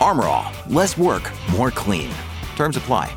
Armor All, less work, more clean. Terms apply.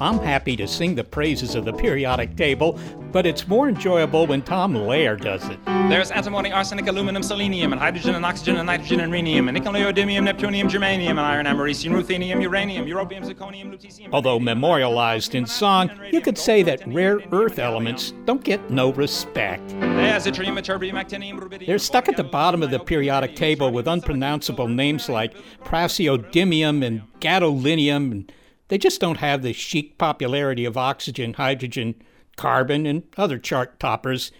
I'm happy to sing the praises of the periodic table, but it's more enjoyable when Tom Lehrer does it. There's antimony, arsenic, aluminum, selenium, and hydrogen, and oxygen, and nitrogen, and rhenium, and nickel, neodymium, neptunium, germanium, and iron, americium, ruthenium, uranium, europium, zirconium, lutetium. Although memorialized in song, you could say that rare earth elements don't get no respect. There's yttrium, ytterbium, actinium, rubidium. They're stuck at the bottom of the periodic table with unpronounceable names like praseodymium and gadolinium, and they just don't have the chic popularity of oxygen, hydrogen, carbon, and other chart toppers.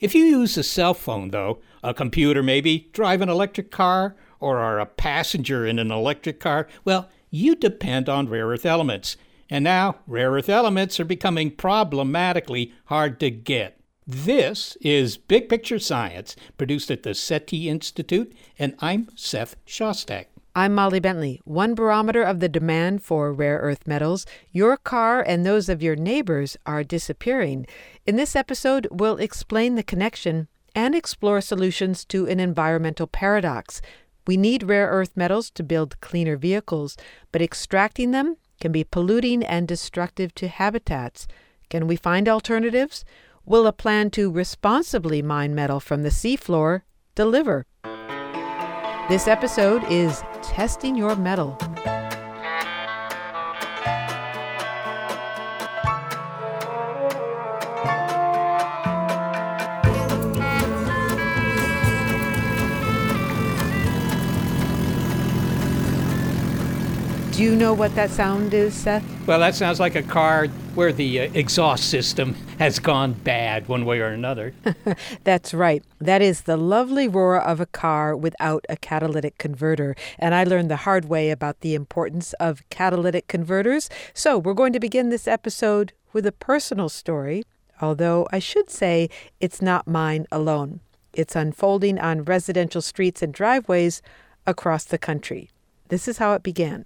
If you use a cell phone, though, a computer maybe, drive an electric car, or are a passenger in an electric car, well, you depend on rare earth elements. And now, rare earth elements are becoming problematically hard to get. This is Big Picture Science, produced at the SETI Institute, and I'm Seth Shostak. I'm Molly Bentley. One barometer of the demand for rare earth metals, your car and those of your neighbors are disappearing. In this episode, we'll explain the connection and explore solutions to an environmental paradox. We need rare earth metals to build cleaner vehicles, but extracting them can be polluting and destructive to habitats. Can we find alternatives? Will a plan to responsibly mine metal from the seafloor deliver? This episode is Testing Your Metal. Do you know what that sound is, Seth? Well, that sounds like a car where the uh, exhaust system has gone bad one way or another. That's right. That is the lovely roar of a car without a catalytic converter. And I learned the hard way about the importance of catalytic converters. So we're going to begin this episode with a personal story, although I should say it's not mine alone. It's unfolding on residential streets and driveways across the country. This is how it began.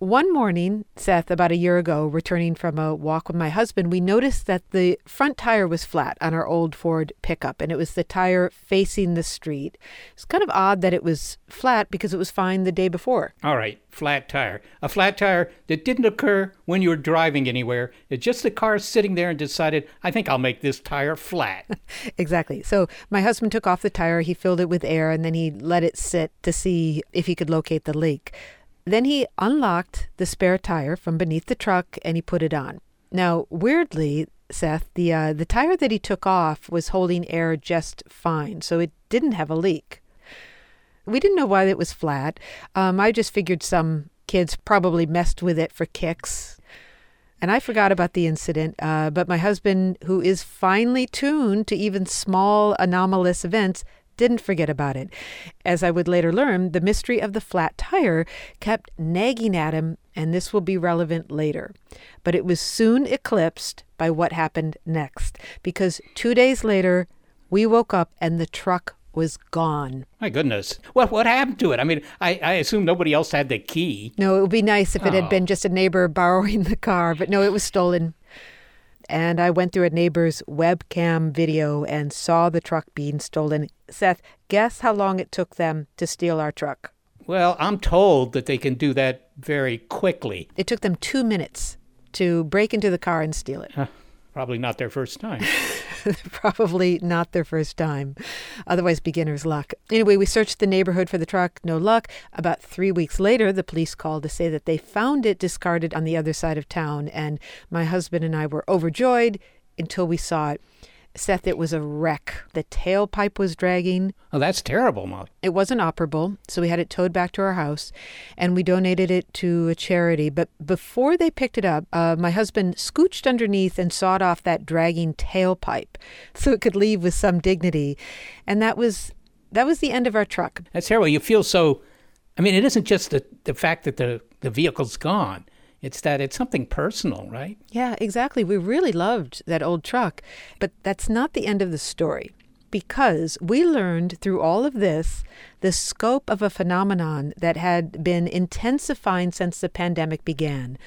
One morning, Seth, about a year ago, returning from a walk with my husband, we noticed that the front tire was flat on our old Ford pickup, and it was the tire facing the street. It's kind of odd that it was flat because it was fine the day before. All right, flat tire. A flat tire that didn't occur when you were driving anywhere. It's just the car sitting there and decided, I think I'll make this tire flat. exactly. So my husband took off the tire, he filled it with air, and then he let it sit to see if he could locate the leak. Then he unlocked the spare tire from beneath the truck and he put it on. Now, weirdly, Seth, the uh, the tire that he took off was holding air just fine, so it didn't have a leak. We didn't know why it was flat. Um, I just figured some kids probably messed with it for kicks. And I forgot about the incident, uh, but my husband, who is finely tuned to even small anomalous events, didn't forget about it. As I would later learn, the mystery of the flat tire kept nagging at him, and this will be relevant later. But it was soon eclipsed by what happened next, because two days later, we woke up and the truck was gone. My goodness. Well, what happened to it? I mean, I, I assume nobody else had the key. No, it would be nice if it Oh. had been just a neighbor borrowing the car, but no, it was stolen. And I went through a neighbor's webcam video and saw the truck being stolen. Seth, guess how long it took them to steal our truck? Well, I'm told that they can do that very quickly. It took them two minutes. to break into the car and steal it. Probably not their first time. Probably not their first time. Otherwise, beginner's luck. Anyway, we searched the neighborhood for the truck. No luck. About three weeks later, the police called to say that they found it discarded on the other side of town. And my husband and I were overjoyed until we saw it. Seth, it was a wreck. The tailpipe was dragging. Oh, that's terrible, Molly. It wasn't operable, so we had it towed back to our house and we donated it to a charity. But before they picked it up, uh, my husband scooched underneath and sawed off that dragging tailpipe so it could leave with some dignity. And that was that was the end of our truck. That's terrible. You feel so. I mean, it isn't just the, the fact that the, the vehicle's gone. It's that it's something personal, right? Yeah, exactly. We really loved that old truck. But that's not the end of the story because we learned through all of this the scope of a phenomenon that had been intensifying since the pandemic began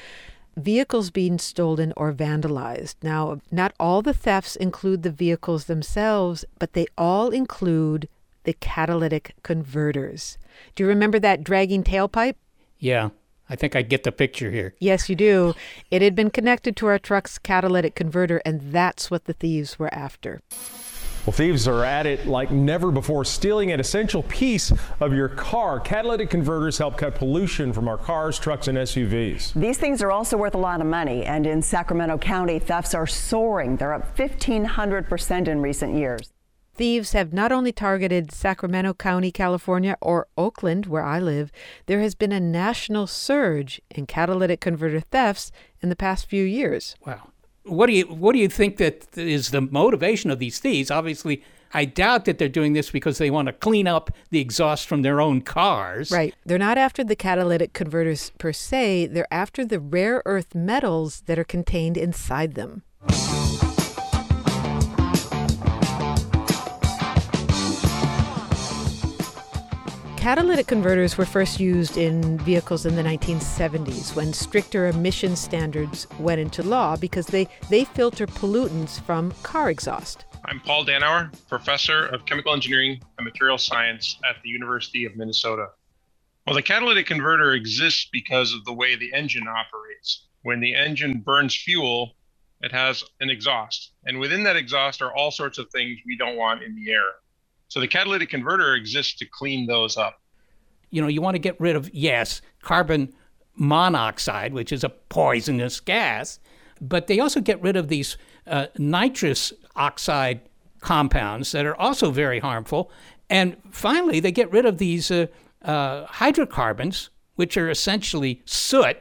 vehicles being stolen or vandalized. Now, not all the thefts include the vehicles themselves, but they all include the catalytic converters. Do you remember that dragging tailpipe? Yeah. I think I get the picture here. Yes, you do. It had been connected to our truck's catalytic converter, and that's what the thieves were after. Well, thieves are at it like never before, stealing an essential piece of your car. Catalytic converters help cut pollution from our cars, trucks, and SUVs. These things are also worth a lot of money, and in Sacramento County, thefts are soaring. They're up 1,500% in recent years. Thieves have not only targeted Sacramento County, California, or Oakland, where I live, there has been a national surge in catalytic converter thefts in the past few years. Wow. What do you what do you think that is the motivation of these thieves? Obviously, I doubt that they're doing this because they want to clean up the exhaust from their own cars. Right. They're not after the catalytic converters per se, they're after the rare earth metals that are contained inside them. Catalytic converters were first used in vehicles in the 1970s when stricter emission standards went into law because they, they filter pollutants from car exhaust. I'm Paul Dauenhauer, professor of chemical engineering and material science at the University of Minnesota. Well, the catalytic converter exists because of the way the engine operates. When the engine burns fuel, it has an exhaust. And within that exhaust are all sorts of things we don't want in the air. So the catalytic converter exists to clean those up. You know, you want to get rid of, yes, carbon monoxide, which is a poisonous gas, but they also get rid of these uh, nitrous oxide compounds that are also very harmful. And finally, they get rid of these uh, uh, hydrocarbons, which are essentially soot,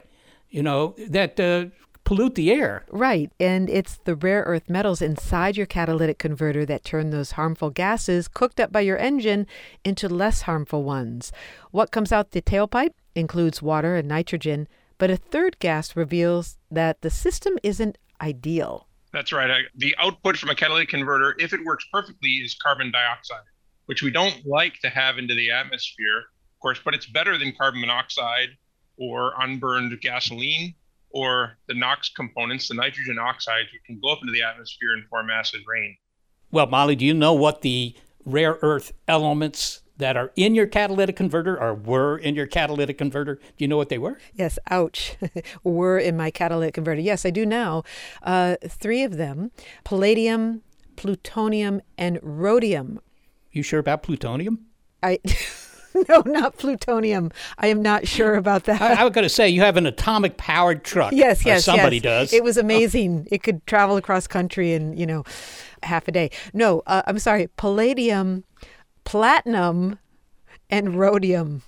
you know, that uh, pollute the air. Right. And it's the rare earth metals inside your catalytic converter that turn those harmful gases cooked up by your engine into less harmful ones. What comes out the tailpipe includes water and nitrogen, but a third gas reveals that the system isn't ideal. That's right. The output from a catalytic converter, if it works perfectly, is carbon dioxide, which we don't like to have into the atmosphere, of course, but it's better than carbon monoxide or unburned gasoline or the NOx components, the nitrogen oxides, which can go up into the atmosphere and form acid rain. Well, Molly, do you know what the rare earth elements that are in your catalytic converter or were in your catalytic converter. Do you know what they were? Yes, ouch. were in my catalytic converter. Yes, I do now. Uh, three of them palladium, plutonium, and rhodium. You sure about plutonium? I. no, not plutonium. I am not sure about that. I, I was going to say you have an atomic powered truck. Yes, yes, somebody yes. does. It was amazing. It could travel across country in you know half a day. No, uh, I'm sorry. Palladium, platinum, and rhodium.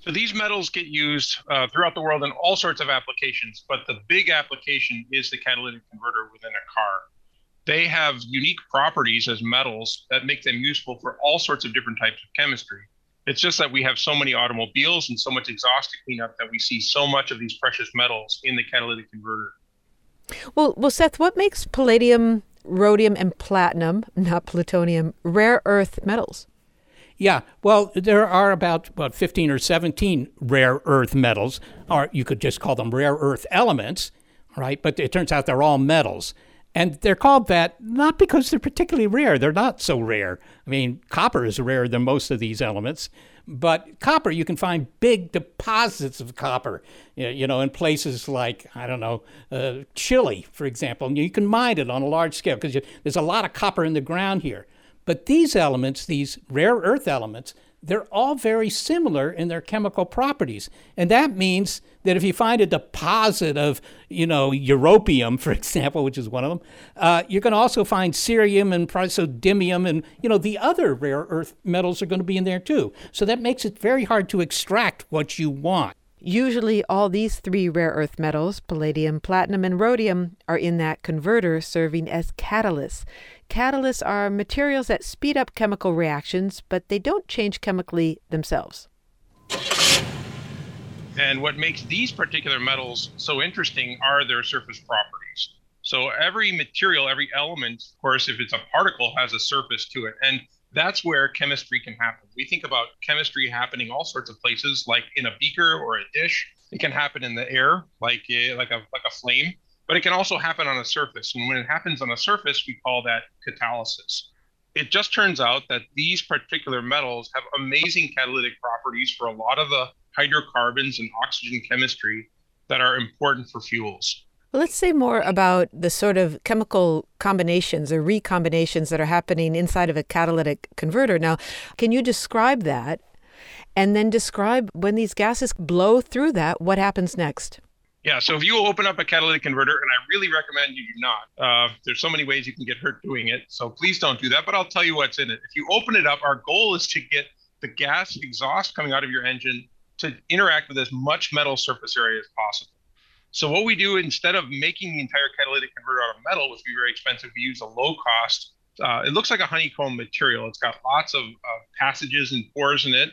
So these metals get used uh, throughout the world in all sorts of applications, but the big application is the catalytic converter within a car. They have unique properties as metals that make them useful for all sorts of different types of chemistry. It's just that we have so many automobiles and so much exhaust to clean up that we see so much of these precious metals in the catalytic converter. Well, well, Seth, what makes palladium, rhodium, and platinum, not plutonium, rare earth metals? Yeah, well, there are about about 15 or 17 rare earth metals, or you could just call them rare earth elements, right? But it turns out they're all metals. And they're called that not because they're particularly rare. They're not so rare. I mean, copper is rarer than most of these elements. But copper, you can find big deposits of copper, you know, in places like, I don't know, uh, Chile, for example. You can mine it on a large scale because there's a lot of copper in the ground here. But these elements, these rare earth elements, they're all very similar in their chemical properties. And that means that if you find a deposit of, you know, europium, for example, which is one of them, uh, you can also find cerium and praseodymium and, you know, the other rare earth metals are going to be in there too. So that makes it very hard to extract what you want. Usually, all these three rare earth metals, palladium, platinum, and rhodium, are in that converter serving as catalysts. Catalysts are materials that speed up chemical reactions, but they don't change chemically themselves. And what makes these particular metals so interesting are their surface properties. So every material, every element, of course, if it's a particle, has a surface to it. And that's where chemistry can happen. We think about chemistry happening all sorts of places, like in a beaker or a dish. It can happen in the air, like a, like a like a flame, but it can also happen on a surface. And when it happens on a surface, we call that catalysis. It just turns out that these particular metals have amazing catalytic properties for a lot of the hydrocarbons and oxygen chemistry that are important for fuels. Let's say more about the sort of chemical combinations or recombinations that are happening inside of a catalytic converter. Now, can you describe that and then describe when these gases blow through that, what happens next? Yeah, so if you open up a catalytic converter, and I really recommend you do not, uh, there's so many ways you can get hurt doing it. So please don't do that, but I'll tell you what's in it. If you open it up, our goal is to get the gas exhaust coming out of your engine to interact with as much metal surface area as possible. So what we do instead of making the entire catalytic converter out of metal, which would be very expensive, we use a low cost. Uh, it looks like a honeycomb material. It's got lots of uh, passages and pores in it.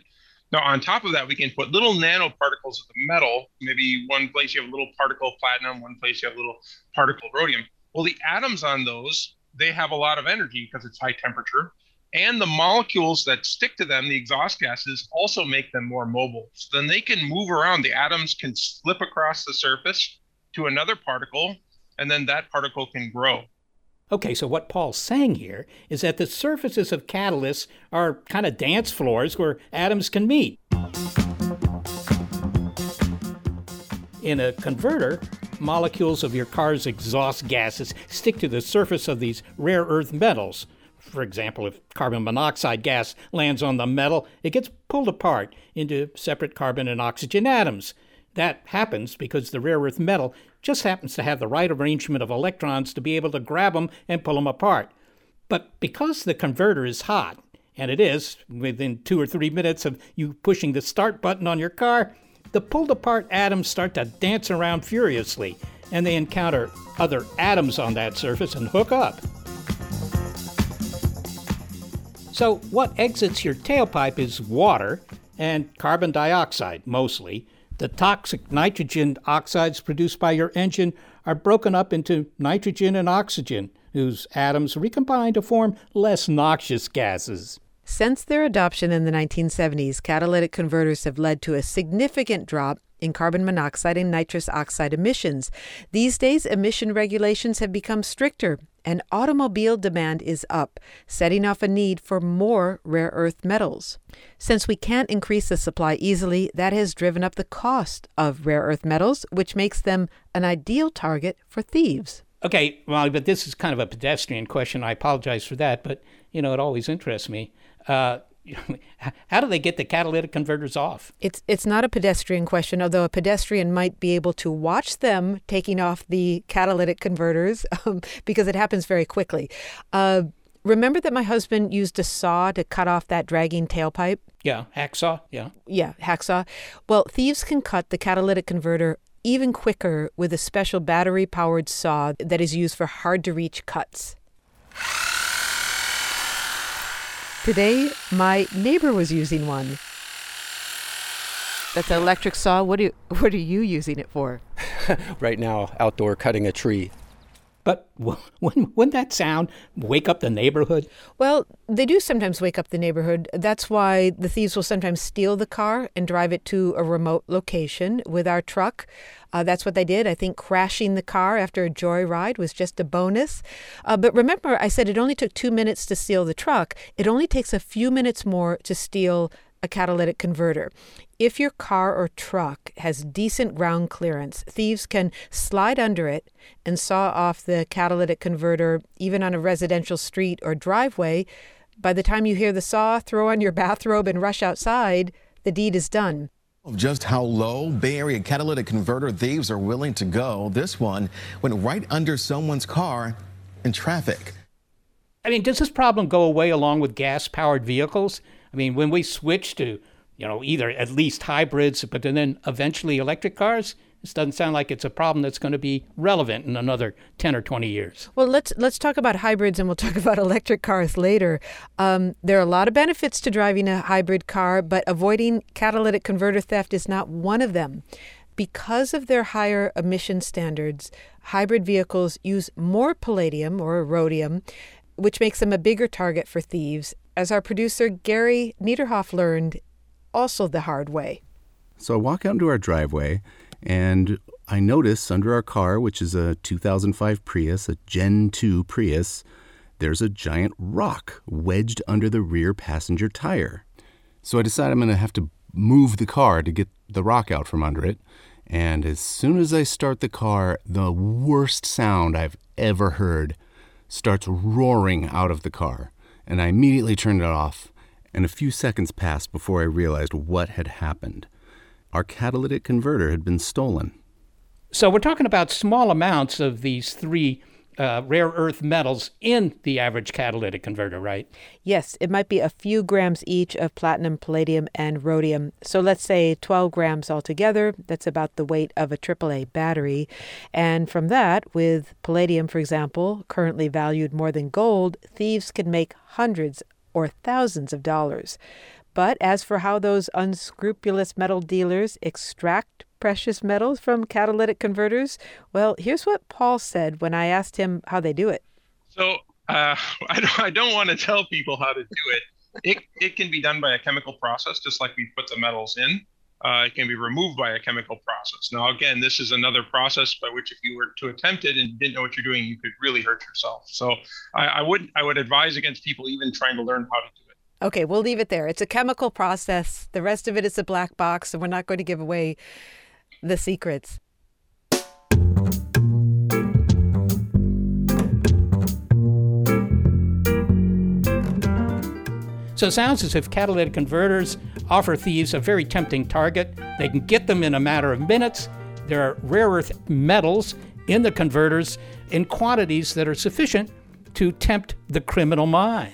Now, on top of that, we can put little nanoparticles of the metal. Maybe one place you have a little particle of platinum, one place you have a little particle of rhodium. Well, the atoms on those, they have a lot of energy because it's high temperature and the molecules that stick to them, the exhaust gases, also make them more mobile. So then they can move around. The atoms can slip across the surface to another particle, and then that particle can grow. Okay, so what Paul's saying here is that the surfaces of catalysts are kind of dance floors where atoms can meet. In a converter, molecules of your car's exhaust gases stick to the surface of these rare earth metals for example, if carbon monoxide gas lands on the metal, it gets pulled apart into separate carbon and oxygen atoms. That happens because the rare earth metal just happens to have the right arrangement of electrons to be able to grab them and pull them apart. But because the converter is hot, and it is within two or three minutes of you pushing the start button on your car, the pulled apart atoms start to dance around furiously, and they encounter other atoms on that surface and hook up. So, what exits your tailpipe is water and carbon dioxide mostly. The toxic nitrogen oxides produced by your engine are broken up into nitrogen and oxygen, whose atoms recombine to form less noxious gases. Since their adoption in the 1970s, catalytic converters have led to a significant drop in carbon monoxide and nitrous oxide emissions. These days, emission regulations have become stricter, and automobile demand is up, setting off a need for more rare earth metals. Since we can't increase the supply easily, that has driven up the cost of rare earth metals, which makes them an ideal target for thieves. Okay, Molly, but this is kind of a pedestrian question. I apologize for that, but you know, it always interests me. Uh, how do they get the catalytic converters off? It's it's not a pedestrian question, although a pedestrian might be able to watch them taking off the catalytic converters um, because it happens very quickly. Uh, remember that my husband used a saw to cut off that dragging tailpipe? Yeah, hacksaw. Yeah. Yeah, hacksaw. Well, thieves can cut the catalytic converter even quicker with a special battery powered saw that is used for hard to reach cuts. Today, my neighbor was using one. That's an electric saw. What, do what are you using it for? right now, outdoor cutting a tree. But wouldn't that sound wake up the neighborhood? Well, they do sometimes wake up the neighborhood. That's why the thieves will sometimes steal the car and drive it to a remote location with our truck. Uh, that's what they did. I think crashing the car after a joyride was just a bonus. Uh, but remember, I said it only took two minutes to steal the truck. It only takes a few minutes more to steal a catalytic converter. If your car or truck has decent ground clearance, thieves can slide under it and saw off the catalytic converter, even on a residential street or driveway. By the time you hear the saw, throw on your bathrobe and rush outside, the deed is done. Just how low Bay Area catalytic converter thieves are willing to go. This one went right under someone's car in traffic. I mean, does this problem go away along with gas powered vehicles? I mean, when we switch to, you know, either at least hybrids, but then eventually electric cars, this doesn't sound like it's a problem that's going to be relevant in another 10 or 20 years. Well, let's let's talk about hybrids and we'll talk about electric cars later. Um, there are a lot of benefits to driving a hybrid car, but avoiding catalytic converter theft is not one of them. Because of their higher emission standards, hybrid vehicles use more palladium or rhodium, which makes them a bigger target for thieves as our producer Gary Niederhoff learned also the hard way. So I walk out into our driveway and I notice under our car, which is a 2005 Prius, a Gen 2 Prius, there's a giant rock wedged under the rear passenger tire. So I decide I'm going to have to move the car to get the rock out from under it. And as soon as I start the car, the worst sound I've ever heard starts roaring out of the car and I immediately turned it off, and a few seconds passed before I realized what had happened. Our catalytic converter had been stolen. So we're talking about small amounts of these three uh, rare earth metals in the average catalytic converter, right? Yes, it might be a few grams each of platinum, palladium, and rhodium. So let's say 12 grams altogether. That's about the weight of a AAA battery. And from that, with palladium, for example, currently valued more than gold, thieves can make hundreds or thousands of dollars. But as for how those unscrupulous metal dealers extract precious metals from catalytic converters? Well, here's what Paul said when I asked him how they do it. So uh, I don't, I don't want to tell people how to do it. It, it can be done by a chemical process, just like we put the metals in. Uh, it can be removed by a chemical process. Now, again, this is another process by which, if you were to attempt it and didn't know what you're doing, you could really hurt yourself. So, I, I would I would advise against people even trying to learn how to do it. Okay, we'll leave it there. It's a chemical process. The rest of it is a black box, and we're not going to give away the secrets. So it sounds as if catalytic converters offer thieves a very tempting target. They can get them in a matter of minutes. There are rare earth metals in the converters in quantities that are sufficient to tempt the criminal mind.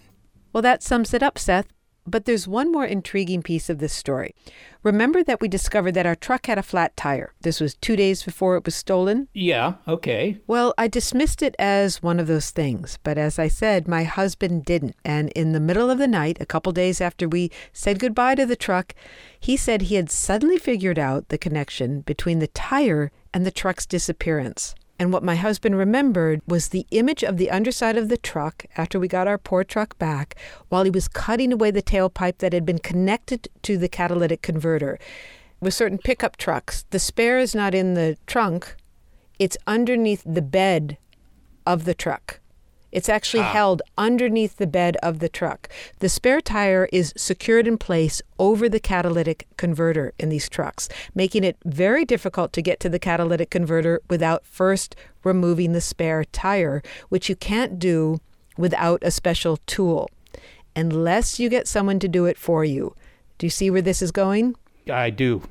Well, that sums it up, Seth. But there's one more intriguing piece of this story. Remember that we discovered that our truck had a flat tire. This was two days before it was stolen? Yeah, okay. Well, I dismissed it as one of those things. But as I said, my husband didn't. And in the middle of the night, a couple days after we said goodbye to the truck, he said he had suddenly figured out the connection between the tire and the truck's disappearance. And what my husband remembered was the image of the underside of the truck after we got our poor truck back while he was cutting away the tailpipe that had been connected to the catalytic converter. With certain pickup trucks, the spare is not in the trunk, it's underneath the bed of the truck. It's actually ah. held underneath the bed of the truck. The spare tire is secured in place over the catalytic converter in these trucks, making it very difficult to get to the catalytic converter without first removing the spare tire, which you can't do without a special tool, unless you get someone to do it for you. Do you see where this is going? I do.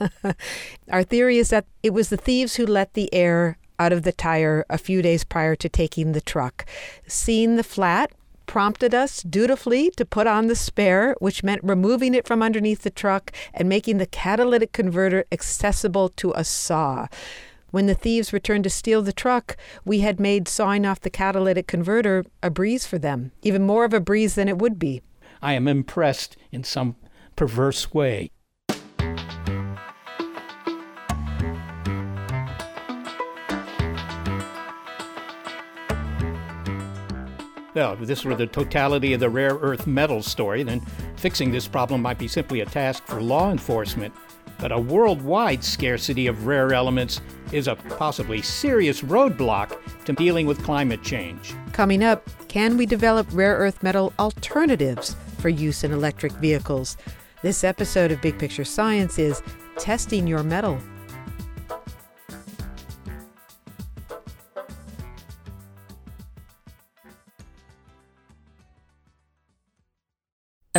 Our theory is that it was the thieves who let the air out of the tire a few days prior to taking the truck. Seeing the flat prompted us dutifully to put on the spare, which meant removing it from underneath the truck and making the catalytic converter accessible to a saw. When the thieves returned to steal the truck, we had made sawing off the catalytic converter a breeze for them, even more of a breeze than it would be. I am impressed in some perverse way. Well, if this were the totality of the rare earth metals story, then fixing this problem might be simply a task for law enforcement. But a worldwide scarcity of rare elements is a possibly serious roadblock to dealing with climate change. Coming up, can we develop rare earth metal alternatives for use in electric vehicles? This episode of Big Picture Science is Testing Your Metal.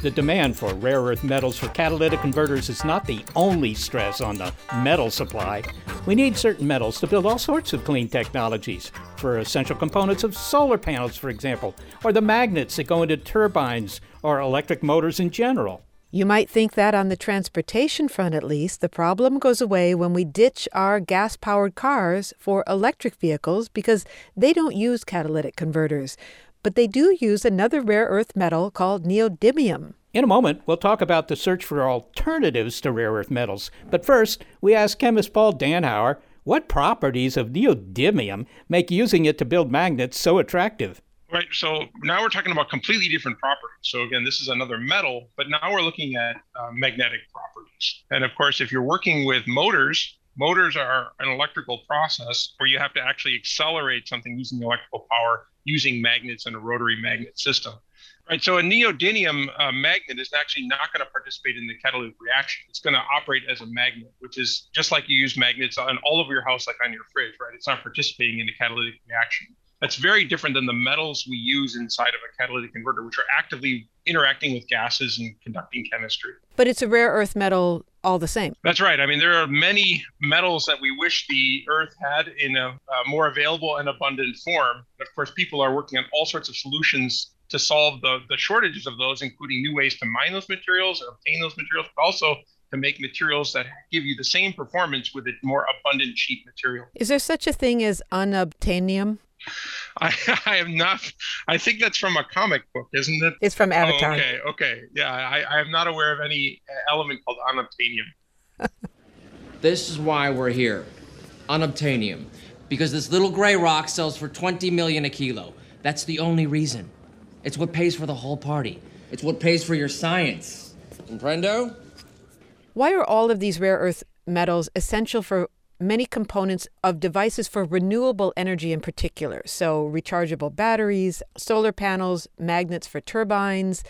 The demand for rare earth metals for catalytic converters is not the only stress on the metal supply. We need certain metals to build all sorts of clean technologies, for essential components of solar panels, for example, or the magnets that go into turbines or electric motors in general. You might think that on the transportation front, at least, the problem goes away when we ditch our gas powered cars for electric vehicles because they don't use catalytic converters but they do use another rare earth metal called neodymium. In a moment, we'll talk about the search for alternatives to rare earth metals. But first, we ask chemist Paul Dauenhauer what properties of neodymium make using it to build magnets so attractive. Right. So now we're talking about completely different properties. So again, this is another metal, but now we're looking at uh, magnetic properties. And of course, if you're working with motors, motors are an electrical process where you have to actually accelerate something using electrical power using magnets and a rotary magnet system. Right, so a neodymium uh, magnet is actually not going to participate in the catalytic reaction. It's going to operate as a magnet, which is just like you use magnets on all over your house, like on your fridge, right? It's not participating in the catalytic reaction. That's very different than the metals we use inside of a catalytic converter, which are actively interacting with gases and conducting chemistry. But it's a rare earth metal all the same. That's right. I mean, there are many metals that we wish the earth had in a, a more available and abundant form. Of course, people are working on all sorts of solutions to solve the, the shortages of those, including new ways to mine those materials and obtain those materials, but also to make materials that give you the same performance with a more abundant, cheap material. Is there such a thing as unobtainium? I, I am not. I think that's from a comic book, isn't it? It's from oh, Avatar. Oh, okay, okay, yeah. I, I am not aware of any element called unobtainium. this is why we're here, unobtainium, because this little gray rock sells for 20 million a kilo. That's the only reason. It's what pays for the whole party. It's what pays for your science. Comprendo? Why are all of these rare earth metals essential for many components of devices for renewable energy in particular. So, rechargeable batteries, solar panels, magnets for turbines,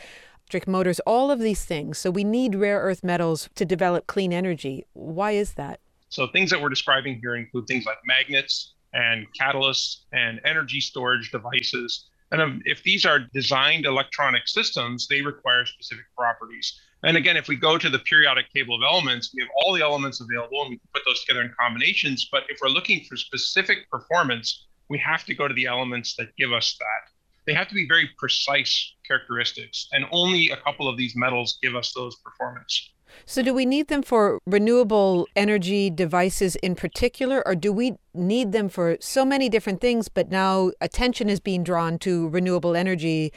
electric motors, all of these things. So, we need rare earth metals to develop clean energy. Why is that? So, things that we're describing here include things like magnets and catalysts and energy storage devices. And if these are designed electronic systems, they require specific properties. And again, if we go to the periodic table of elements, we have all the elements available and we can put those together in combinations. But if we're looking for specific performance, we have to go to the elements that give us that. They have to be very precise characteristics, and only a couple of these metals give us those performance. So, do we need them for renewable energy devices in particular, or do we need them for so many different things? But now attention is being drawn to renewable energy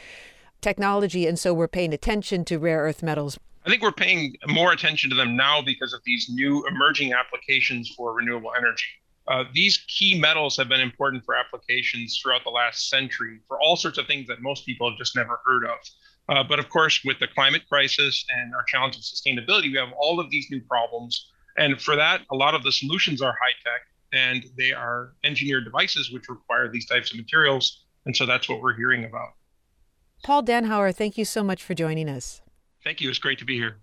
technology, and so we're paying attention to rare earth metals I think we're paying more attention to them now because of these new emerging applications for renewable energy. Uh, these key metals have been important for applications throughout the last century for all sorts of things that most people have just never heard of. Uh, but of course, with the climate crisis and our challenge of sustainability, we have all of these new problems. And for that, a lot of the solutions are high tech and they are engineered devices which require these types of materials. And so that's what we're hearing about. Paul Dauenhauer, thank you so much for joining us. Thank you. It's great to be here.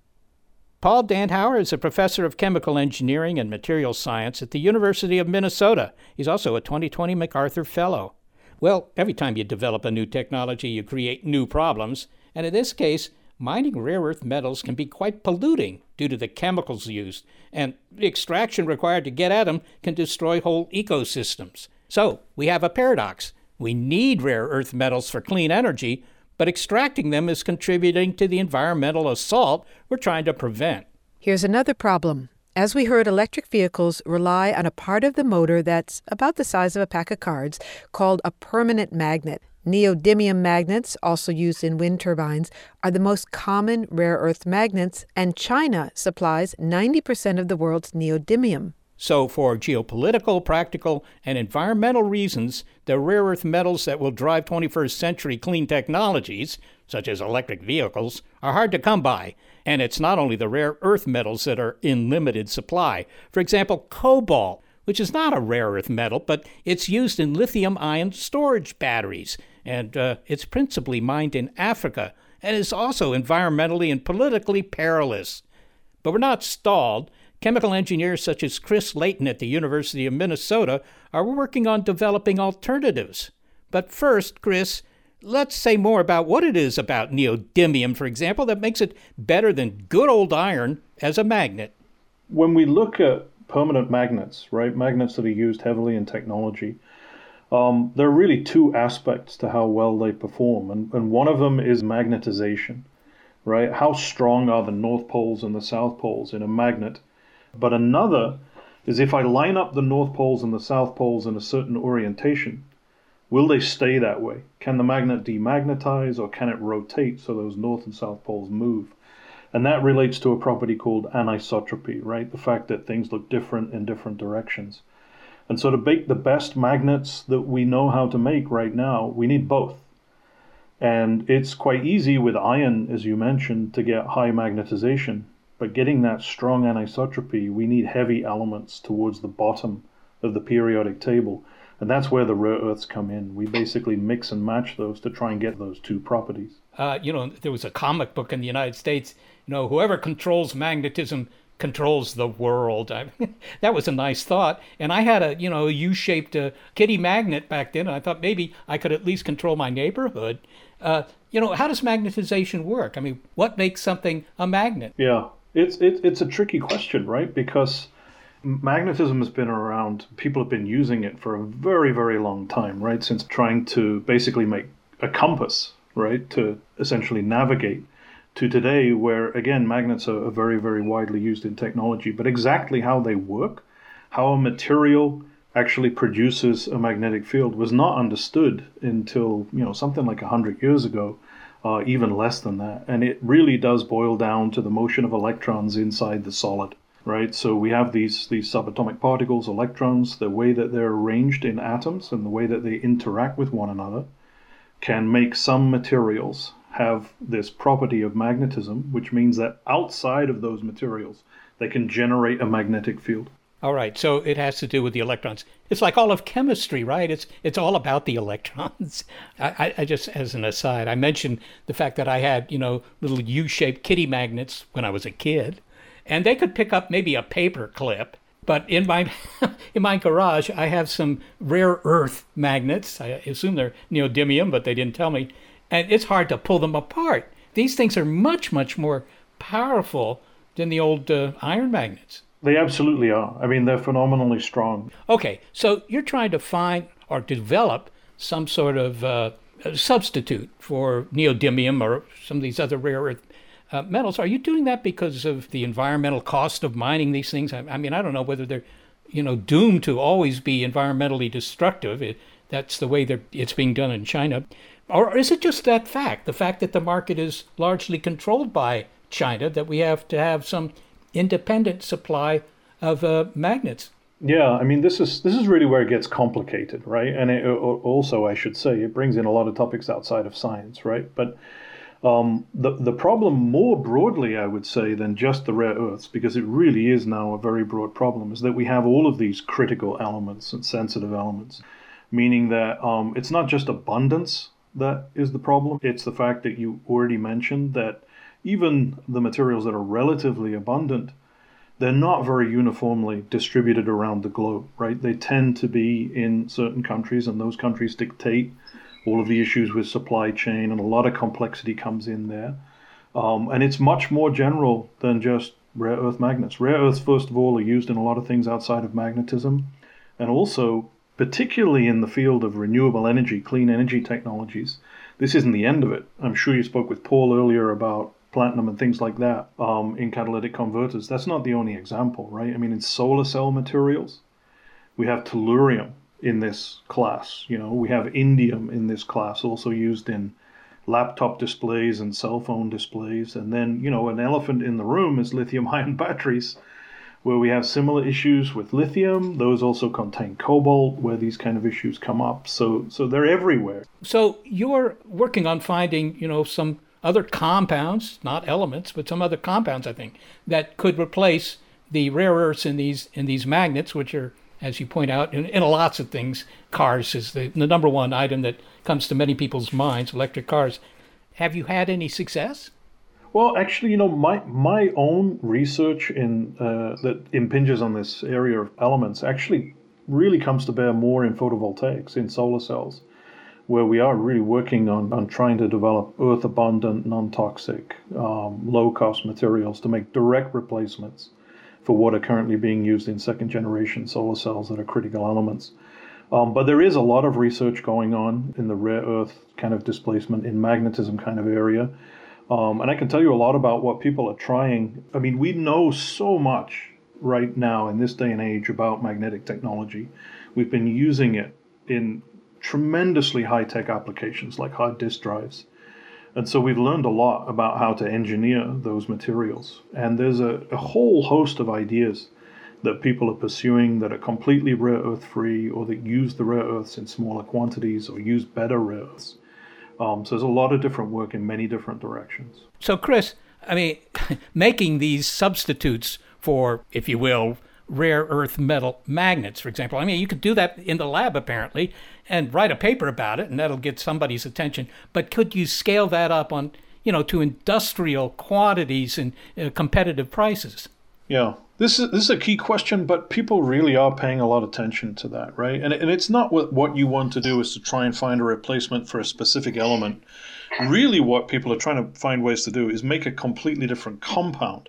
Paul Dauenhauer is a professor of chemical engineering and materials science at the University of Minnesota. He's also a 2020 MacArthur Fellow. Well, every time you develop a new technology, you create new problems, and in this case, mining rare earth metals can be quite polluting due to the chemicals used, and the extraction required to get at them can destroy whole ecosystems. So, we have a paradox. We need rare earth metals for clean energy, but extracting them is contributing to the environmental assault we're trying to prevent. Here's another problem. As we heard, electric vehicles rely on a part of the motor that's about the size of a pack of cards called a permanent magnet. Neodymium magnets, also used in wind turbines, are the most common rare earth magnets, and China supplies 90% of the world's neodymium. So, for geopolitical, practical, and environmental reasons, the rare earth metals that will drive 21st century clean technologies, such as electric vehicles, are hard to come by. And it's not only the rare earth metals that are in limited supply. For example, cobalt, which is not a rare earth metal, but it's used in lithium ion storage batteries, and uh, it's principally mined in Africa, and is also environmentally and politically perilous. But we're not stalled. Chemical engineers such as Chris Leighton at the University of Minnesota are working on developing alternatives. But first, Chris, let's say more about what it is about neodymium, for example, that makes it better than good old iron as a magnet. When we look at permanent magnets, right, magnets that are used heavily in technology, um, there are really two aspects to how well they perform, and, and one of them is magnetization, right? How strong are the north poles and the south poles in a magnet? But another is if I line up the north poles and the south poles in a certain orientation, will they stay that way? Can the magnet demagnetize or can it rotate so those north and south poles move? And that relates to a property called anisotropy, right? The fact that things look different in different directions. And so to make the best magnets that we know how to make right now, we need both. And it's quite easy with iron, as you mentioned, to get high magnetization. But getting that strong anisotropy, we need heavy elements towards the bottom of the periodic table. And that's where the rare earths come in. We basically mix and match those to try and get those two properties. Uh, you know, there was a comic book in the United States, you know, whoever controls magnetism controls the world. I, that was a nice thought. And I had a, you know, a U-shaped uh, kitty magnet back then. And I thought maybe I could at least control my neighborhood. Uh, you know, how does magnetization work? I mean, what makes something a magnet? Yeah, it's it's it's a tricky question, right? Because magnetism has been around. People have been using it for a very very long time, right? Since trying to basically make a compass, right, to essentially navigate to today, where again magnets are, very very widely used in technology. But exactly how they work, how a material actually produces a magnetic field was not understood until you know something like 100 years ago uh, even less than that. And it really does boil down to the motion of electrons inside the solid, right? So we have these these subatomic particles, electrons, the way that they're arranged in atoms and the way that they interact with one another can make some materials have this property of magnetism, which means that outside of those materials, they can generate a magnetic field. All right, so it has to do with the electrons. It's like all of chemistry, right? It's it's all about the electrons. I, I just, as an aside, I mentioned the fact that I had you know little U-shaped kitty magnets when I was a kid, and they could pick up maybe a paper clip. But in my in my garage, I have some rare earth magnets. I assume they're neodymium, but they didn't tell me, and it's hard to pull them apart. These things are much much more powerful than the old uh, iron magnets. They absolutely are. I mean, they're phenomenally strong. Okay, so you're trying to find or develop some sort of uh, substitute for neodymium or some of these other rare earth uh, metals. Are you doing that because of the environmental cost of mining these things? I, I mean, I don't know whether they're, you know, doomed to always be environmentally destructive. It, that's the way that it's being done in China. Or is it just that fact, the fact that the market is largely controlled by China, that we have to have some independent supply of uh, magnets. Yeah, I mean this is this is really where it gets complicated, right? And it, also, I should say, it brings in a lot of topics outside of science, right? But um, the the problem more broadly, I would say, than just the rare earths, because it really is now a very broad problem, is that we have all of these critical elements and sensitive elements, meaning that um, it's not just abundance that is the problem; it's the fact that you already mentioned that even the materials that are relatively abundant, they're not very uniformly distributed around the globe, right? They tend to be in certain countries, and those countries dictate all of the issues with supply chain, and a lot of complexity comes in there. Um, and it's much more general than just rare earth magnets. Rare earths, first of all, are used in a lot of things outside of magnetism, and also, particularly in the field of renewable energy, clean energy technologies. This isn't the end of it. I'm sure you spoke with Paul earlier about platinum and things like that um, in catalytic converters. That's not the only example, right? I mean, in solar cell materials, we have tellurium in this class. You know, we have indium in this class, also used in laptop displays and cell phone displays. And then, you know, an elephant in the room is lithium ion batteries, where we have similar issues with lithium. Those also contain cobalt, where these kind of issues come up. So, so they're everywhere. So you're working on finding, you know, some other compounds, not elements, but some other compounds, I think, that could replace the rare earths in these in these magnets, which are, as you point out, in, in lots of things. Cars is the, the number one item that comes to many people's minds. Electric cars. Have you had any success? Well, actually, you know, my my own research in uh, that impinges on this area of elements actually really comes to bear more in photovoltaics, in solar cells where we are really working on, on trying to develop earth abundant, non toxic, um, low cost materials to make direct replacements for what are currently being used in second generation solar cells that are critical elements. Um, but there is a lot of research going on in the rare earth kind of displacement in magnetism kind of area. Um, and I can tell you a lot about what people are trying. I mean, we know so much right now in this day and age about magnetic technology. We've been using it in tremendously high tech applications like hard disk drives. And so we've learned a lot about how to engineer those materials. And there's a, a whole host of ideas that people are pursuing that are completely rare earth free or that use the rare earths in smaller quantities or use better rare earths. Um, so there's a lot of different work in many different directions. So, Chris, I mean, making these substitutes for, if you will, rare earth metal magnets, for example. I mean, you could do that in the lab apparently and write a paper about it, and that'll get somebody's attention. But could you scale that up on, you know, to industrial quantities and uh, competitive prices? Yeah, this is this is a key question, but people really are paying a lot of attention to that, right? And and it's not what what you want to do is to try and find a replacement for a specific element. Really, what people are trying to find ways to do is make a completely different compound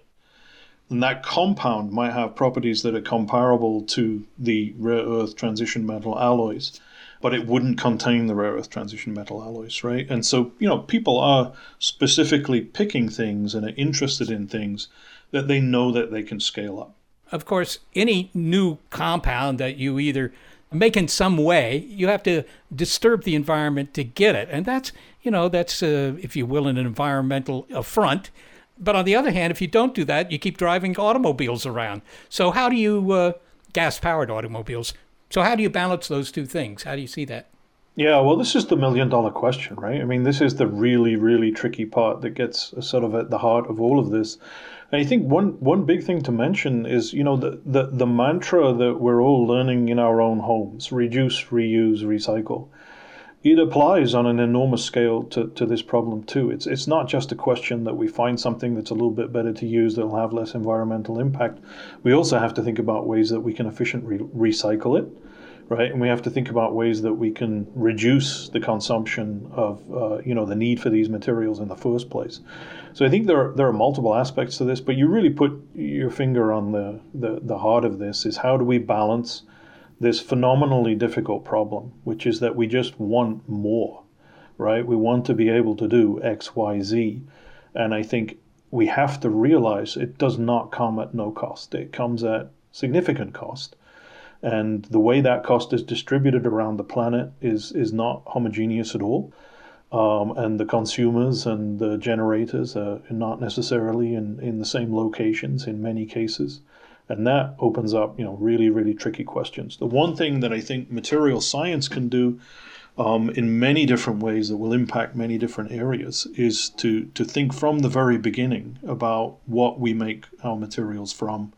and that compound might have properties that are comparable to the rare earth transition metal alloys, but it wouldn't contain the rare earth transition metal alloys, right? And so, you know, people are specifically picking things and are interested in things that they know that they can scale up. Of course, any new compound that you either make in some way, you have to disturb the environment to get it. And that's, you know, that's, uh, if you will, an environmental affront but on the other hand, if you don't do that, you keep driving automobiles around. So how do you uh, gas-powered automobiles? So how do you balance those two things? How do you see that? Yeah, well, this is the million dollar question, right? I mean, this is the really, really tricky part that gets sort of at the heart of all of this. And I think one one big thing to mention is, you know, the, the, the mantra that we're all learning in our own homes reduce, reuse, recycle it applies on an enormous scale to, to this problem too. It's it's not just a question that we find something that's a little bit better to use that'll have less environmental impact. We also have to think about ways that we can efficiently recycle it, right? And we have to think about ways that we can reduce the consumption of uh, you know the need for these materials in the first place. So I think there are, there are multiple aspects to this, but you really put your finger on the, the, the heart of this is how do we balance this phenomenally difficult problem, which is that we just want more, right? We want to be able to do X, Y, Z. And I think we have to realize it does not come at no cost, it comes at significant cost. And the way that cost is distributed around the planet is, is not homogeneous at all. Um, and the consumers and the generators are not necessarily in, in the same locations in many cases. And that opens up, you know, really, really tricky questions. The one thing that I think material science can do um, in many different ways that will impact many different areas is to, to think from the very beginning about what we make our materials from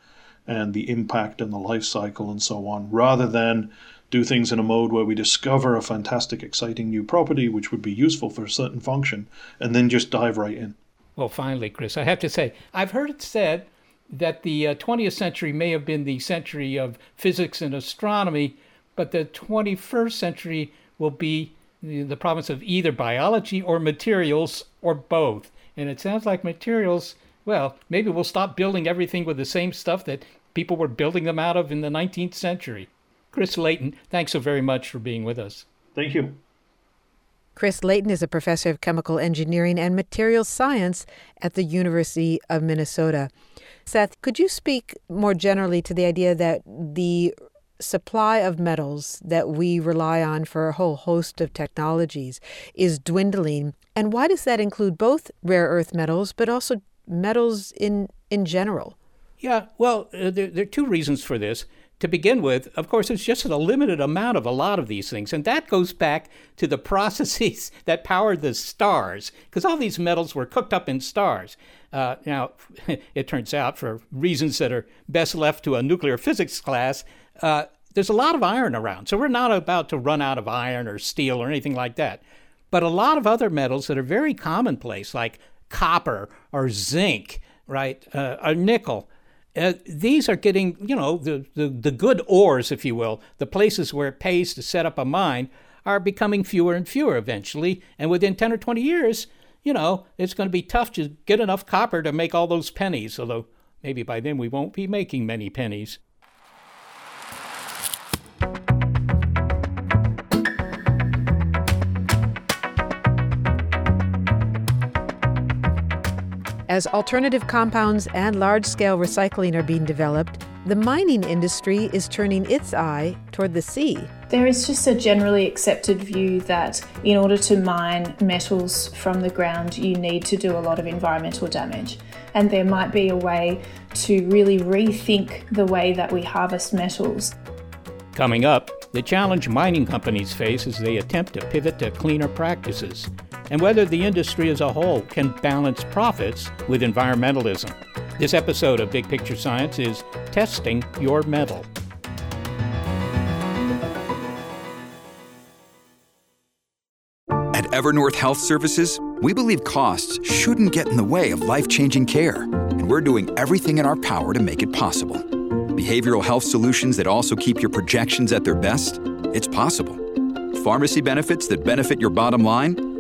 and the impact and the life cycle and so on, rather than do things in a mode where we discover a fantastic, exciting new property which would be useful for a certain function and then just dive right in. Well, finally, Chris, I have to say, I've heard it said that the uh, 20th century may have been the century of physics and astronomy, but the 21st century will be the province of either biology or materials or both. And it sounds like materials, well, maybe we'll stop building everything with the same stuff that people were building them out of in the 19th century. Chris Leighton, thanks so very much for being with us. Thank you. Chris Leighton is a professor of chemical engineering and materials science at the University of Minnesota. Seth, could you speak more generally to the idea that the supply of metals that we rely on for a whole host of technologies is dwindling? And why does that include both rare earth metals, but also metals in, in general? Yeah, well, uh, there, there are two reasons for this to begin with, of course, it's just a limited amount of a lot of these things. And that goes back to the processes that power the stars, because all these metals were cooked up in stars. Uh, now, it turns out, for reasons that are best left to a nuclear physics class, uh, there's a lot of iron around. So we're not about to run out of iron or steel or anything like that. But a lot of other metals that are very commonplace, like copper or zinc, right, uh, or nickel, uh, these are getting, you know, the, the, the good ores, if you will, the places where it pays to set up a mine, are becoming fewer and fewer eventually. And within 10 or 20 years, you know, it's going to be tough to get enough copper to make all those pennies, although maybe by then we won't be making many pennies. As alternative compounds and large scale recycling are being developed, the mining industry is turning its eye toward the sea. There is just a generally accepted view that in order to mine metals from the ground, you need to do a lot of environmental damage. And there might be a way to really rethink the way that we harvest metals. Coming up, the challenge mining companies face as they attempt to pivot to cleaner practices and whether the industry as a whole can balance profits with environmentalism. This episode of Big Picture Science is Testing Your Metal. At Evernorth Health Services, we believe costs shouldn't get in the way of life changing care, and we're doing everything in our power to make it possible. Behavioral health solutions that also keep your projections at their best? It's possible. Pharmacy benefits that benefit your bottom line?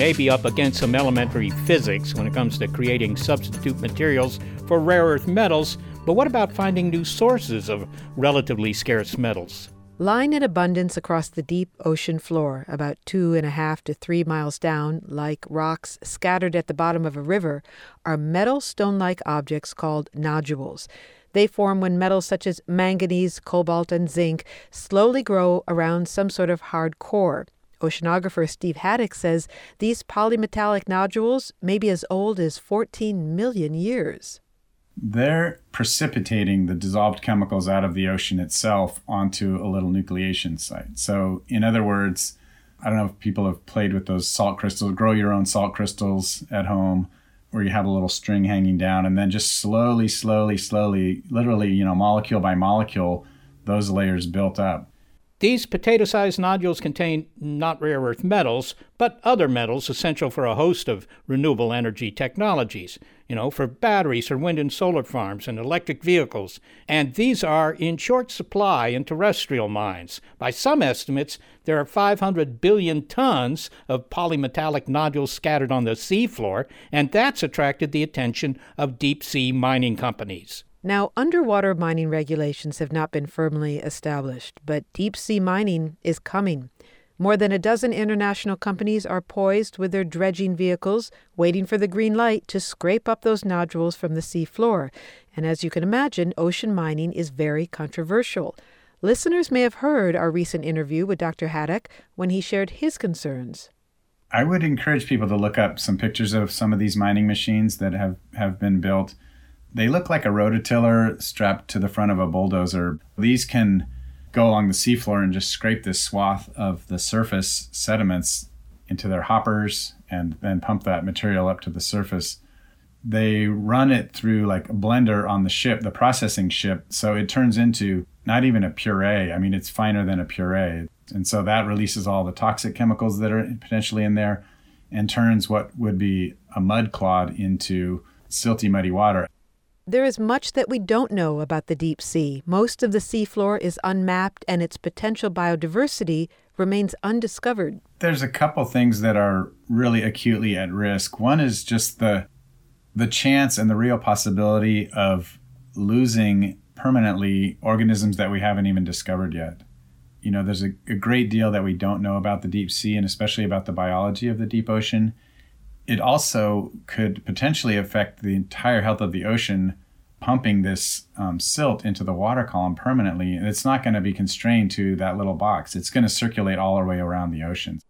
may be up against some elementary physics when it comes to creating substitute materials for rare earth metals, but what about finding new sources of relatively scarce metals? Lying in abundance across the deep ocean floor, about two and a half to three miles down, like rocks scattered at the bottom of a river, are metal stone like objects called nodules. They form when metals such as manganese, cobalt, and zinc slowly grow around some sort of hard core. Oceanographer Steve Haddock says these polymetallic nodules may be as old as 14 million years. They're precipitating the dissolved chemicals out of the ocean itself onto a little nucleation site. So, in other words, I don't know if people have played with those salt crystals, grow your own salt crystals at home, where you have a little string hanging down, and then just slowly, slowly, slowly, literally, you know, molecule by molecule, those layers built up. These potato sized nodules contain not rare earth metals, but other metals essential for a host of renewable energy technologies, you know, for batteries for wind and solar farms and electric vehicles. And these are in short supply in terrestrial mines. By some estimates, there are 500 billion tons of polymetallic nodules scattered on the seafloor, and that's attracted the attention of deep sea mining companies. Now, underwater mining regulations have not been firmly established, but deep sea mining is coming. More than a dozen international companies are poised with their dredging vehicles, waiting for the green light to scrape up those nodules from the sea floor. And as you can imagine, ocean mining is very controversial. Listeners may have heard our recent interview with Dr. Haddock when he shared his concerns. I would encourage people to look up some pictures of some of these mining machines that have, have been built they look like a rototiller strapped to the front of a bulldozer. These can go along the seafloor and just scrape this swath of the surface sediments into their hoppers and then pump that material up to the surface. they run it through like a blender on the ship, the processing ship. So it turns into not even a puree. I mean, it's finer than a puree. And so that releases all the toxic chemicals that are potentially in there and turns what would be a mud clod into silty, muddy water. There is much that we don't know about the deep sea. Most of the seafloor is unmapped and its potential biodiversity remains undiscovered. There's a couple things that are really acutely at risk. One is just the the chance and the real possibility of losing permanently organisms that we haven't even discovered yet. You know, there's a, a great deal that we don't know about the deep sea and especially about the biology of the deep ocean. It also could potentially affect the entire health of the ocean pumping this um, silt into the water column permanently, and it's not going to be constrained to that little box. It's going to circulate all the way around the ocean.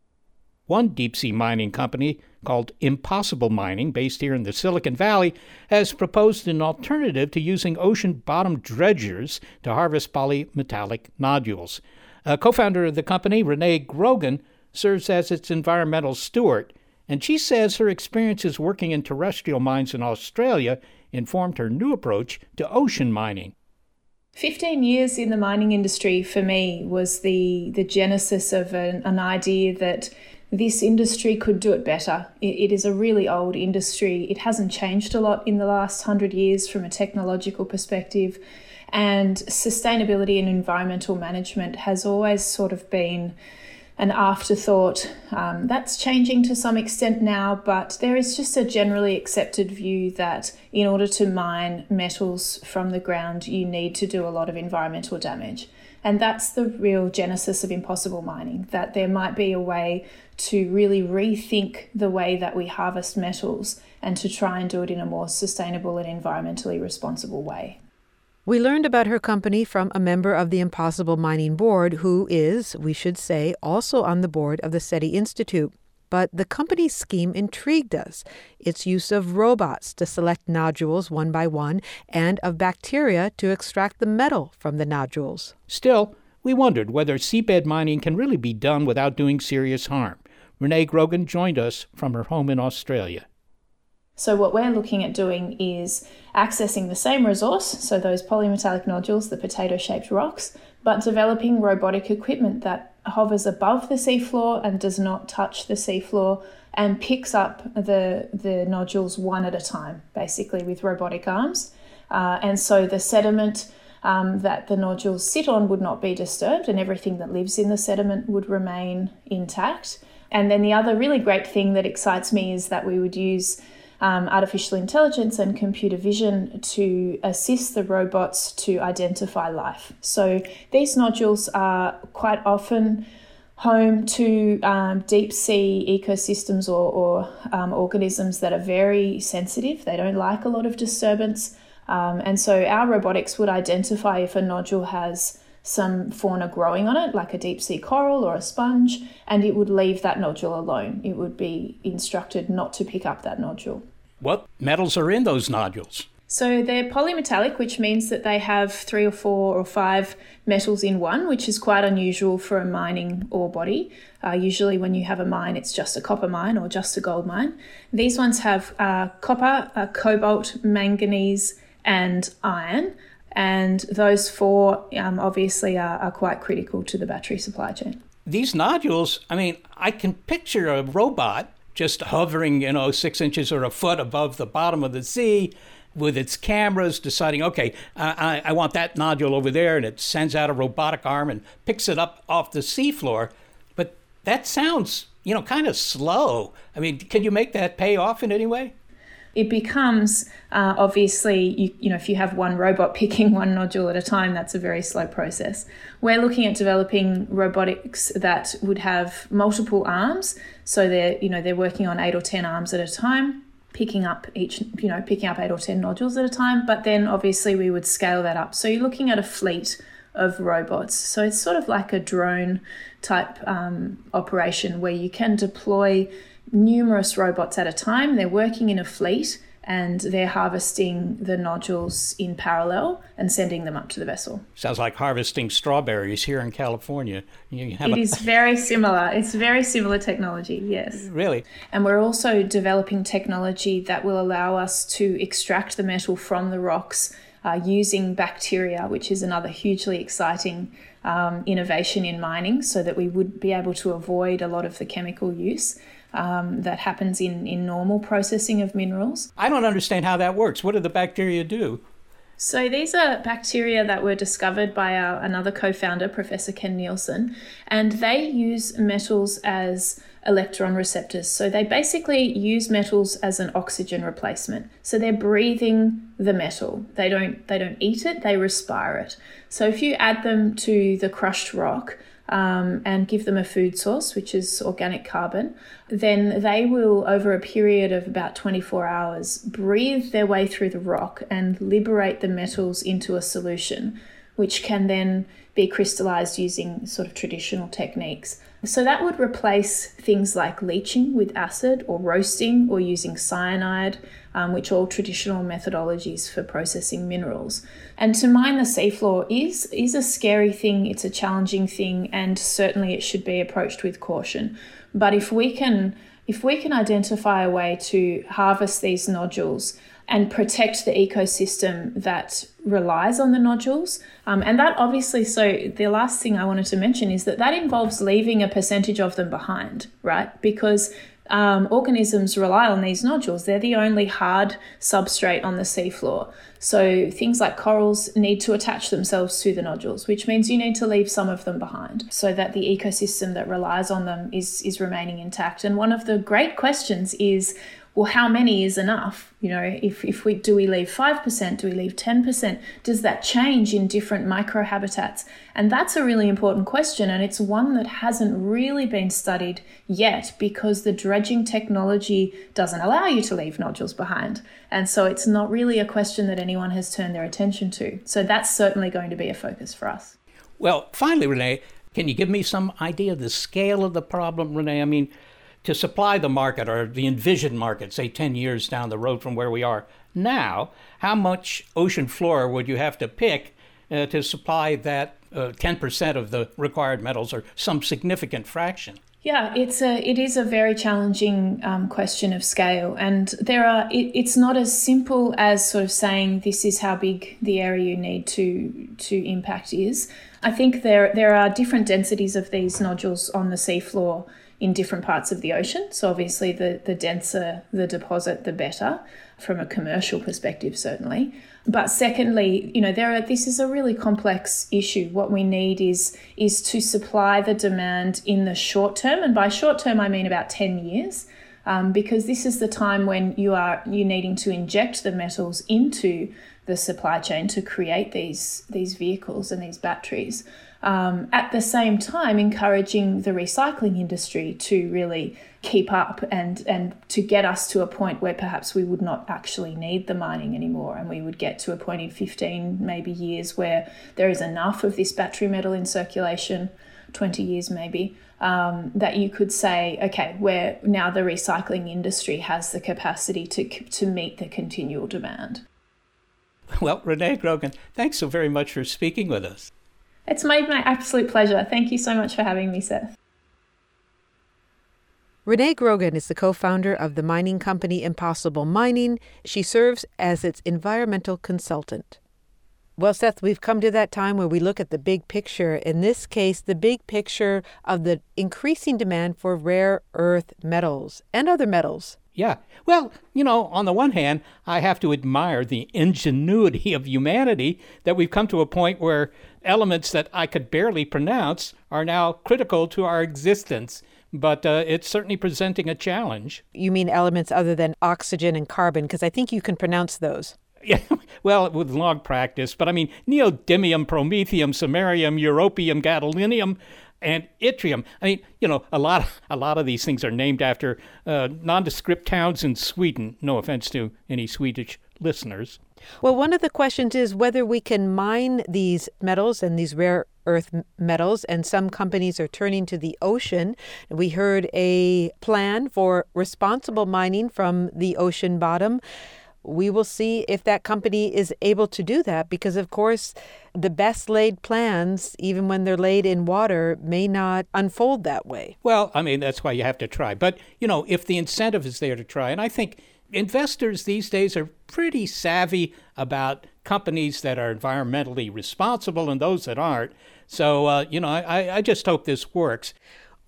One deep sea mining company called Impossible Mining, based here in the Silicon Valley, has proposed an alternative to using ocean bottom dredgers to harvest polymetallic nodules. A co founder of the company, Renee Grogan, serves as its environmental steward, and she says her experiences working in terrestrial mines in Australia informed her new approach to ocean mining. 15 years in the mining industry for me was the, the genesis of an, an idea that this industry could do it better. It, it is a really old industry. It hasn't changed a lot in the last hundred years from a technological perspective. And sustainability and environmental management has always sort of been an afterthought. Um, that's changing to some extent now, but there is just a generally accepted view that in order to mine metals from the ground, you need to do a lot of environmental damage. And that's the real genesis of impossible mining, that there might be a way to really rethink the way that we harvest metals and to try and do it in a more sustainable and environmentally responsible way. We learned about her company from a member of the Impossible Mining Board, who is, we should say, also on the board of the SETI Institute. But the company's scheme intrigued us its use of robots to select nodules one by one and of bacteria to extract the metal from the nodules. Still, we wondered whether seabed mining can really be done without doing serious harm. Renee Grogan joined us from her home in Australia. So, what we're looking at doing is accessing the same resource, so those polymetallic nodules, the potato shaped rocks, but developing robotic equipment that hovers above the seafloor and does not touch the seafloor and picks up the, the nodules one at a time, basically with robotic arms. Uh, and so the sediment um, that the nodules sit on would not be disturbed, and everything that lives in the sediment would remain intact. And then the other really great thing that excites me is that we would use um, artificial intelligence and computer vision to assist the robots to identify life. So these nodules are quite often home to um, deep sea ecosystems or, or um, organisms that are very sensitive. They don't like a lot of disturbance. Um, and so our robotics would identify if a nodule has some fauna growing on it, like a deep sea coral or a sponge, and it would leave that nodule alone. It would be instructed not to pick up that nodule. What metals are in those nodules? So they're polymetallic, which means that they have three or four or five metals in one, which is quite unusual for a mining ore body. Uh, usually, when you have a mine, it's just a copper mine or just a gold mine. These ones have uh, copper, uh, cobalt, manganese, and iron. And those four um, obviously are, are quite critical to the battery supply chain. These nodules, I mean, I can picture a robot just hovering, you know, six inches or a foot above the bottom of the sea with its cameras deciding, okay, I, I, want that nodule over there, and it sends out a robotic arm and picks it up off the seafloor. But that sounds, you know, kind of slow. I mean, can you make that pay off in any way? It becomes uh, obviously you, you know if you have one robot picking one nodule at a time that's a very slow process. We're looking at developing robotics that would have multiple arms. So they're you know they're working on eight or ten arms at a time picking up each you know picking up eight or ten nodules at a time. But then obviously we would scale that up. So you're looking at a fleet of robots. So it's sort of like a drone type um, operation where you can deploy numerous robots at a time. They're working in a fleet and they're harvesting the nodules in parallel and sending them up to the vessel. Sounds like harvesting strawberries here in California. You it a... is very similar. It's very similar technology, yes. Really? And we're also developing technology that will allow us to extract the metal from the rocks uh, using bacteria, which is another hugely exciting um, innovation in mining, so that we would be able to avoid a lot of the chemical use. Um, that happens in, in normal processing of minerals. I don't understand how that works. What do the bacteria do? So these are bacteria that were discovered by our, another co-founder, Professor Ken Nealson, and they use metals as electron receptors. So they basically use metals as an oxygen replacement. So they're breathing the metal. They don't they don't eat it, they respire it. So if you add them to the crushed rock, um, and give them a food source, which is organic carbon, then they will, over a period of about 24 hours, breathe their way through the rock and liberate the metals into a solution, which can then be crystallized using sort of traditional techniques. So that would replace things like leaching with acid or roasting or using cyanide, um, which are all traditional methodologies for processing minerals. And to mine the seafloor is, is a scary thing, it's a challenging thing, and certainly it should be approached with caution. But if we can if we can identify a way to harvest these nodules and protect the ecosystem that relies on the nodules. Um, and that obviously, so the last thing I wanted to mention is that that involves leaving a percentage of them behind, right? Because um, organisms rely on these nodules. They're the only hard substrate on the seafloor. So things like corals need to attach themselves to the nodules, which means you need to leave some of them behind so that the ecosystem that relies on them is, is remaining intact. And one of the great questions is well, how many is enough? You know, if, if we do we leave 5%, do we leave 10%? Does that change in different microhabitats? And that's a really important question. And it's one that hasn't really been studied yet because the dredging technology doesn't allow you to leave nodules behind. And so it's not really a question that anyone has turned their attention to. So that's certainly going to be a focus for us. Well, finally, Renee, can you give me some idea of the scale of the problem, Renee? I mean, to supply the market or the envisioned market, say 10 years down the road from where we are now, how much ocean floor would you have to pick uh, to supply that uh, 10% of the required metals or some significant fraction? Yeah, it's a it is a very challenging um, question of scale, and there are it, it's not as simple as sort of saying this is how big the area you need to to impact is. I think there there are different densities of these nodules on the seafloor in different parts of the ocean. So obviously, the the denser the deposit, the better from a commercial perspective, certainly. But secondly, you know, there are this is a really complex issue. What we need is is to supply the demand in the short term, and by short term I mean about ten years. Um, because this is the time when you are you needing to inject the metals into the supply chain to create these these vehicles and these batteries um, at the same time encouraging the recycling industry to really keep up and and to get us to a point where perhaps we would not actually need the mining anymore. And we would get to a point in 15 maybe years where there is enough of this battery metal in circulation 20 years maybe um, that you could say okay where now the recycling industry has the capacity to to meet the continual demand. Well renee grogan thanks so very much for speaking with us it's made my absolute pleasure. Thank you so much for having me, Seth. Renee Grogan is the co founder of the mining company Impossible Mining. She serves as its environmental consultant. Well, Seth, we've come to that time where we look at the big picture. In this case, the big picture of the increasing demand for rare earth metals and other metals. Yeah. Well, you know, on the one hand, I have to admire the ingenuity of humanity that we've come to a point where elements that I could barely pronounce are now critical to our existence. But uh, it's certainly presenting a challenge. You mean elements other than oxygen and carbon? Because I think you can pronounce those. Yeah, well, with long practice, but I mean neodymium, promethium, samarium, europium, gadolinium, and yttrium. I mean, you know, a lot, of, a lot of these things are named after uh, nondescript towns in Sweden. No offense to any Swedish listeners. Well, one of the questions is whether we can mine these metals and these rare earth metals, and some companies are turning to the ocean. We heard a plan for responsible mining from the ocean bottom. we will see if that company is able to do that because, of course, the best laid plans, even when they're laid in water, may not unfold that way. Well, I mean, that's why you have to try. But, you know, if the incentive is there to try, and I think investors these days are pretty savvy about companies that are environmentally responsible and those that aren't. So, uh, you know, I, I just hope this works.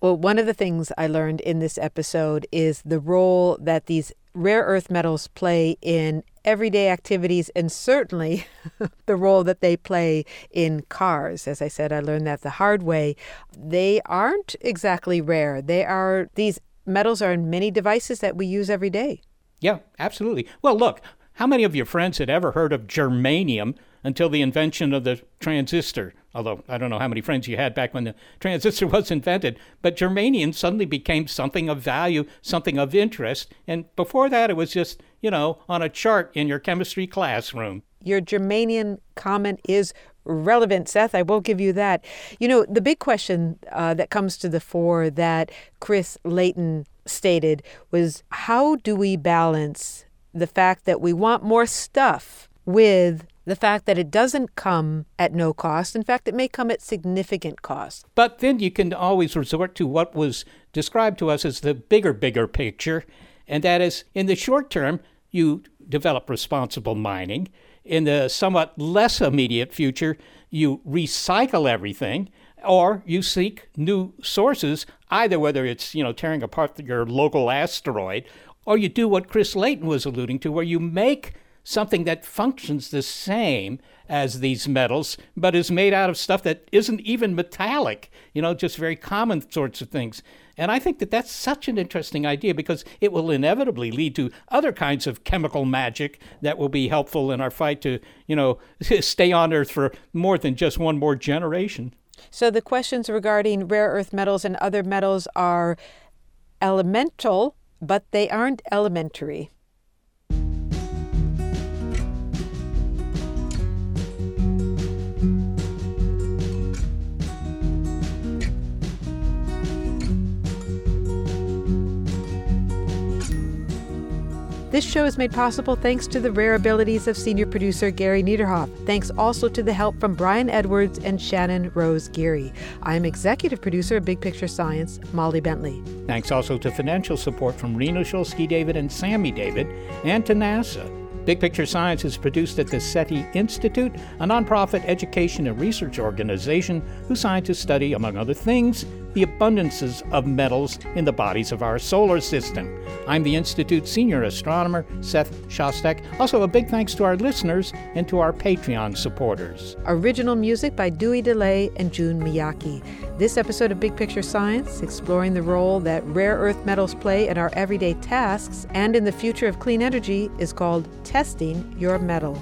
Well, one of the things I learned in this episode is the role that these rare earth metals play in everyday activities and certainly the role that they play in cars. As I said, I learned that the hard way. They aren't exactly rare. They are these metals are in many devices that we use every day. Yeah, absolutely. Well, look, how many of your friends had ever heard of germanium until the invention of the transistor? Although I don't know how many friends you had back when the transistor was invented, but germanium suddenly became something of value, something of interest. And before that, it was just, you know, on a chart in your chemistry classroom. Your germanium comment is relevant, Seth. I will give you that. You know, the big question uh, that comes to the fore that Chris Leighton stated was how do we balance the fact that we want more stuff with the fact that it doesn't come at no cost. In fact, it may come at significant cost. But then you can always resort to what was described to us as the bigger, bigger picture, and that is in the short term, you develop responsible mining. In the somewhat less immediate future, you recycle everything or you seek new sources, either whether it's, you know, tearing apart your local asteroid, or you do what Chris Leighton was alluding to, where you make something that functions the same as these metals, but is made out of stuff that isn't even metallic, you know, just very common sorts of things. And I think that that's such an interesting idea because it will inevitably lead to other kinds of chemical magic that will be helpful in our fight to, you know, stay on Earth for more than just one more generation. So the questions regarding rare earth metals and other metals are elemental, but they aren't elementary. This show is made possible thanks to the rare abilities of senior producer Gary Niederhoff. Thanks also to the help from Brian Edwards and Shannon Rose Geary. I am executive producer of Big Picture Science, Molly Bentley. Thanks also to financial support from Reno Shulsky David and Sammy David, and to NASA. Big Picture Science is produced at the SETI Institute, a nonprofit education and research organization whose scientists study, among other things, the abundances of metals in the bodies of our solar system. I'm the Institute's senior astronomer, Seth Shostak. Also, a big thanks to our listeners and to our Patreon supporters. Original music by Dewey Dellay and June Miyake. This episode of Big Picture Science, exploring the role that rare earth metals play in our everyday tasks and in the future of clean energy, is called Testing Your Metal.